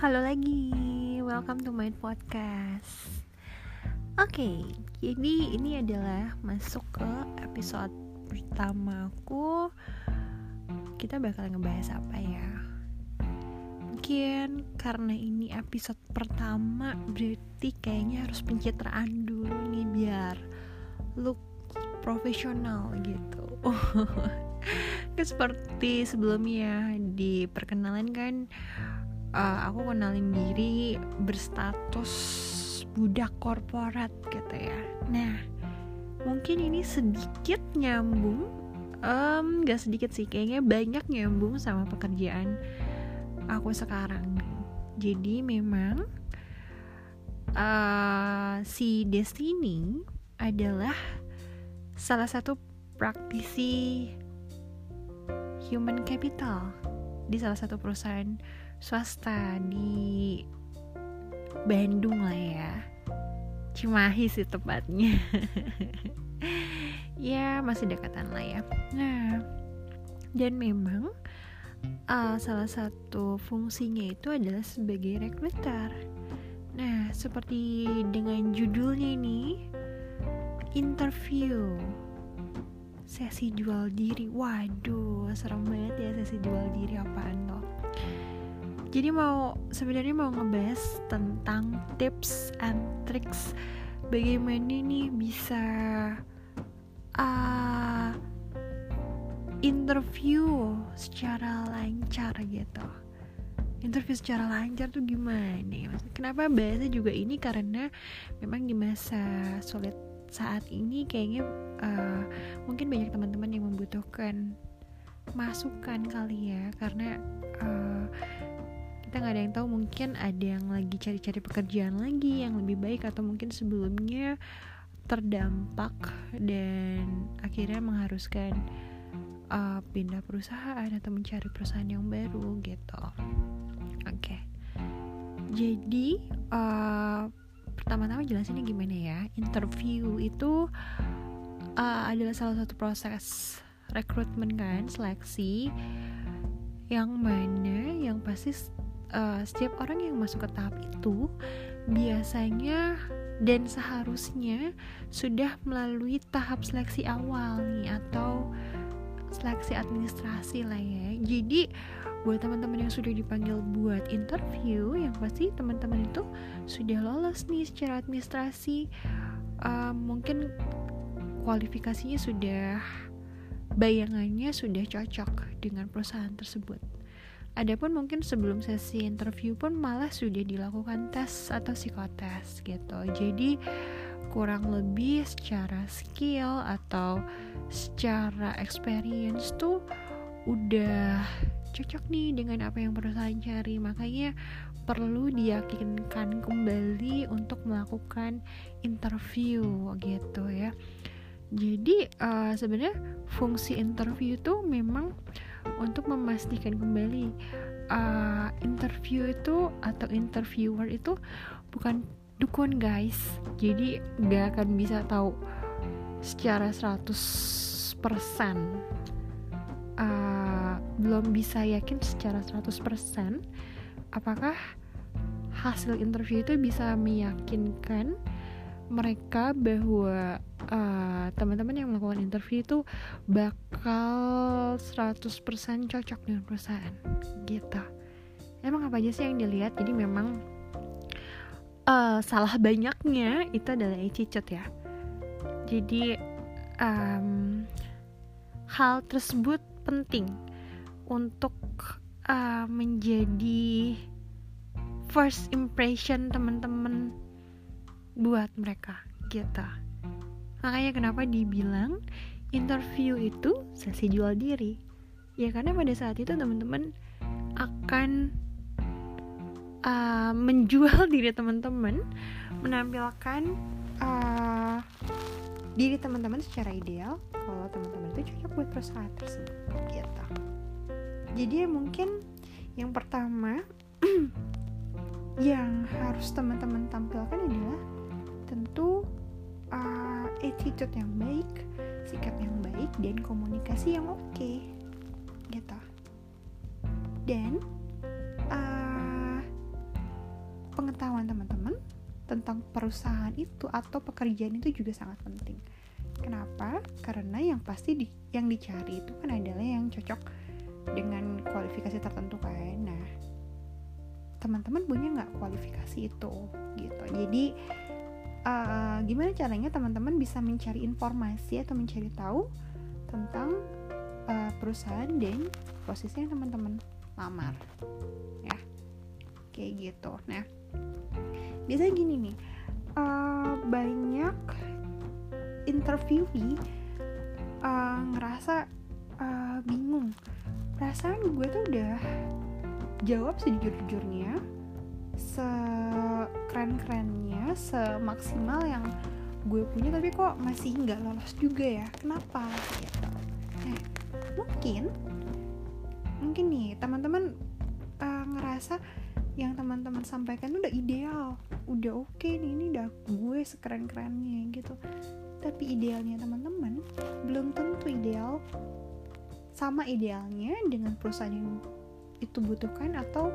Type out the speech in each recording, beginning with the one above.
Halo lagi, welcome to my podcast. Oke, okay, jadi ini adalah masuk ke episode pertamaku. Kita bakal ngebahas apa ya? Mungkin karena ini episode pertama, berarti kayaknya harus pencitraan dulu nih biar look profesional gitu. kan seperti sebelumnya di perkenalan kan uh, aku kenalin diri berstatus budak korporat gitu ya. Nah mungkin ini sedikit nyambung um, gak sedikit sih kayaknya banyak nyambung sama pekerjaan aku sekarang. Jadi memang uh, si Destiny adalah salah satu praktisi human capital di salah satu perusahaan swasta di Bandung lah ya. Cimahi sih tepatnya. Ya masih dekatan lah ya. Nah dan memang uh, salah satu fungsinya itu adalah sebagai recruiter nah seperti dengan judulnya ini interview. Sesi jual diri. Waduh serem banget ya sesi jual diri apaan loh jadi mau sebenarnya mau ngebahas tentang tips and tricks bagaimana nih bisa uh, interview secara lancar gitu. Interview secara lancar tuh gimana kenapa bahasnya juga ini? Karena memang di masa sulit saat ini kayaknya uh, mungkin banyak teman-teman yang membutuhkan masukan kali ya. Karena uh, kita nggak ada yang tahu mungkin ada yang lagi cari-cari pekerjaan lagi yang lebih baik atau mungkin sebelumnya terdampak dan akhirnya mengharuskan uh, pindah perusahaan atau mencari perusahaan yang baru gitu oke okay. jadi uh, pertama-tama jelasinnya gimana ya interview itu uh, adalah salah satu proses rekrutmen kan seleksi yang mana yang pasti uh, setiap orang yang masuk ke tahap itu biasanya dan seharusnya sudah melalui tahap seleksi awal nih atau seleksi administrasi lah ya. Jadi buat teman-teman yang sudah dipanggil buat interview yang pasti teman-teman itu sudah lolos nih secara administrasi. Uh, mungkin kualifikasinya sudah bayangannya sudah cocok dengan perusahaan tersebut Adapun mungkin sebelum sesi interview pun malah sudah dilakukan tes atau psikotes gitu. Jadi kurang lebih secara skill atau secara experience tuh udah cocok nih dengan apa yang perusahaan cari. Makanya perlu diyakinkan kembali untuk melakukan interview gitu ya. Jadi uh, sebenarnya fungsi interview itu memang untuk memastikan kembali uh, interview itu atau interviewer itu bukan dukun guys. Jadi gak akan bisa tahu secara 100% uh, belum bisa yakin secara 100% apakah hasil interview itu bisa meyakinkan mereka bahwa uh, teman-teman yang melakukan interview itu bakal 100% cocok dengan perusahaan gitu. Emang apa aja sih yang dilihat? Jadi memang uh, salah banyaknya itu adalah attitude ya. Jadi um, hal tersebut penting untuk uh, menjadi first impression teman-teman buat mereka gitu makanya kenapa dibilang interview itu sesi jual diri? Ya karena pada saat itu teman-teman akan uh, menjual diri teman-teman menampilkan uh, diri teman-teman secara ideal kalau teman-teman itu cocok buat perusahaan tersebut gitu. Jadi mungkin yang pertama yang harus teman-teman tampilkan adalah tentu uh, attitude yang baik, sikap yang baik, dan komunikasi yang oke, okay. gitu. Dan uh, pengetahuan teman-teman tentang perusahaan itu atau pekerjaan itu juga sangat penting. Kenapa? Karena yang pasti di, yang dicari itu kan adalah yang cocok dengan kualifikasi tertentu kan. Nah, teman-teman punya nggak kualifikasi itu gitu. Jadi uh, gimana caranya teman-teman bisa mencari informasi atau mencari tahu tentang uh, perusahaan dan posisi yang teman-teman lamar, ya kayak gitu. Nah biasanya gini nih uh, banyak interviewee uh, ngerasa uh, bingung perasaan gue tuh udah jawab sejujur-jujurnya sekeren-kerennya semaksimal yang gue punya tapi kok masih nggak lolos juga ya? Kenapa? Gitu. Nah mungkin mungkin nih teman-teman uh, ngerasa yang teman-teman sampaikan udah ideal. Udah oke okay nih ini udah gue sekeren kerennya gitu. Tapi idealnya teman-teman belum tentu ideal. Sama idealnya dengan perusahaan yang itu butuhkan atau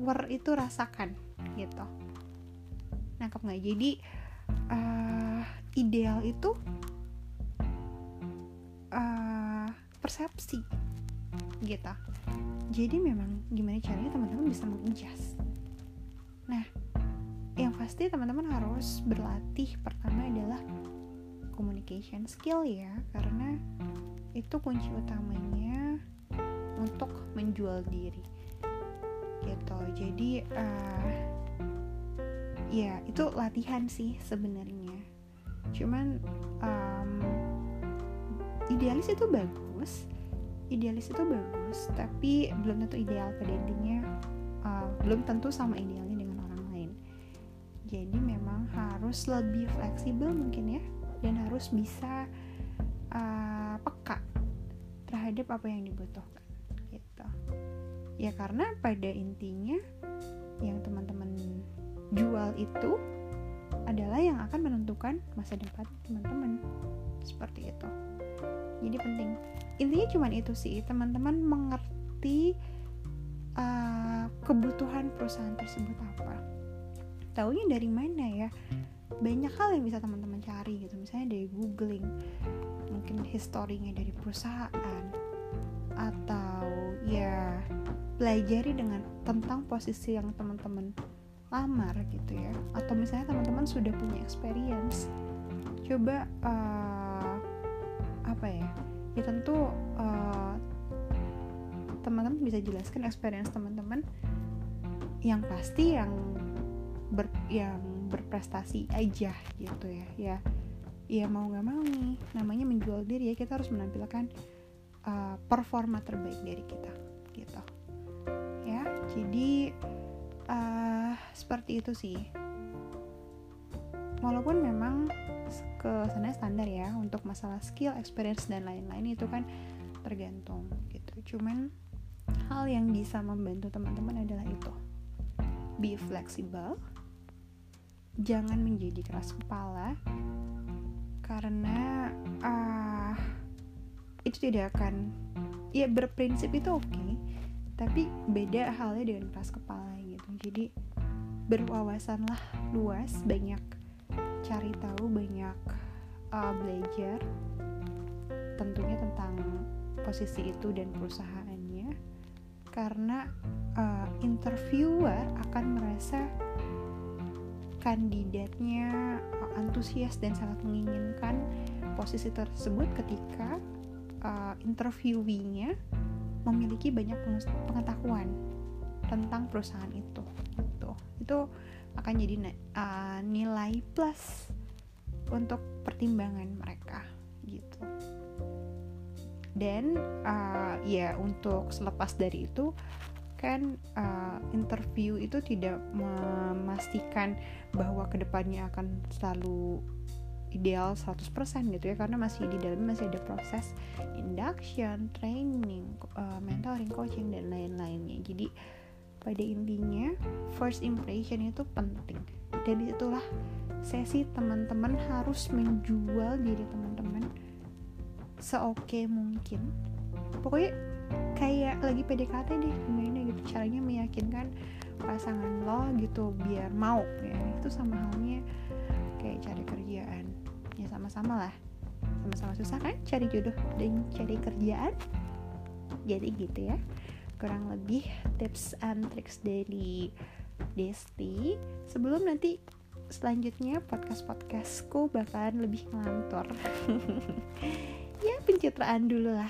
interviewer itu rasakan gitu. Nangkep nggak? Jadi uh, ideal itu uh, persepsi gitu. Jadi memang gimana caranya teman-teman bisa mengejas nah yang pasti teman-teman harus berlatih pertama adalah communication skill ya karena itu kunci utamanya untuk menjual diri gitu. Jadi uh, ya itu latihan sih sebenarnya. Cuman um, idealis itu bagus idealis itu bagus tapi belum tentu ideal pada intinya uh, belum tentu sama idealnya dengan orang lain. Jadi memang harus lebih fleksibel mungkin ya dan harus bisa uh, peka terhadap apa yang dibutuhkan ya karena pada intinya yang teman-teman jual itu adalah yang akan menentukan masa depan teman-teman. Seperti itu. Jadi penting. Intinya cuma itu sih teman-teman mengerti uh, kebutuhan perusahaan tersebut apa. Taunya dari mana ya? Banyak hal yang bisa teman-teman cari gitu. Misalnya dari googling mungkin historinya dari perusahaan atau ya pelajari dengan tentang posisi yang teman-teman lamar gitu ya. Atau misalnya teman-teman sudah punya experience coba uh, apa ya? Ya tentu uh, teman-teman bisa jelaskan experience teman-teman yang pasti yang ber yang berprestasi aja gitu ya. Ya ya mau nggak mau nih namanya menjual diri ya kita harus menampilkan uh, performa terbaik dari kita gitu jadi uh, seperti itu sih walaupun memang ke sana standar ya untuk masalah skill, experience dan lain-lain itu kan tergantung gitu. Cuman hal yang bisa membantu teman-teman adalah itu. Be flexible. Jangan menjadi keras kepala karena uh, itu tidak akan ya berprinsip itu oke, okay, tapi beda halnya dengan keras kepala gitu. Jadi berwawasanlah luas, banyak cari tahu banyak uh, belajar tentunya tentang posisi itu dan perusahaannya karena uh, interviewer akan merasa kandidatnya uh, antusias dan sangat menginginkan posisi tersebut ketika uh, interviewinya memiliki banyak pengetahuan tentang perusahaan itu gitu. Itu akan jadi uh, nilai plus untuk pertimbangan mereka gitu. Dan uh, ya untuk selepas dari itu kan uh, interview itu tidak memastikan bahwa ke depannya akan selalu ideal 100% gitu ya karena masih di dalam masih ada proses induction, training, uh, mentoring, coaching dan lain-lainnya. Jadi pada intinya first impression itu penting. Dan itulah sesi teman-teman harus menjual diri teman-teman seoke mungkin. Pokoknya kayak lagi PDKT deh gimana gitu caranya meyakinkan pasangan lo gitu biar mau. Ya itu sama halnya kayak cari kerjaan ya sama-sama lah. Sama-sama susah kan cari jodoh dan cari kerjaan? Jadi gitu ya. Kurang lebih tips and tricks dari Desti. Sebelum nanti selanjutnya podcast-podcastku bakalan lebih ngelantur. Ya pencitraan dulu lah.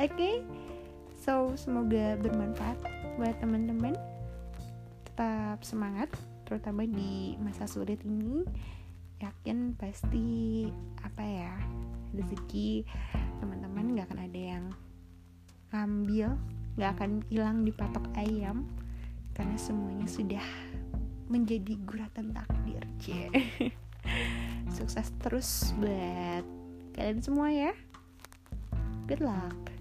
Oke? Okay? so semoga bermanfaat buat teman-teman. Tetap semangat terutama di masa sulit ini yakin pasti apa ya rezeki teman-teman nggak akan ada yang ngambil nggak akan hilang di patok ayam karena semuanya sudah menjadi guratan takdir c sukses terus buat kalian semua ya. Good luck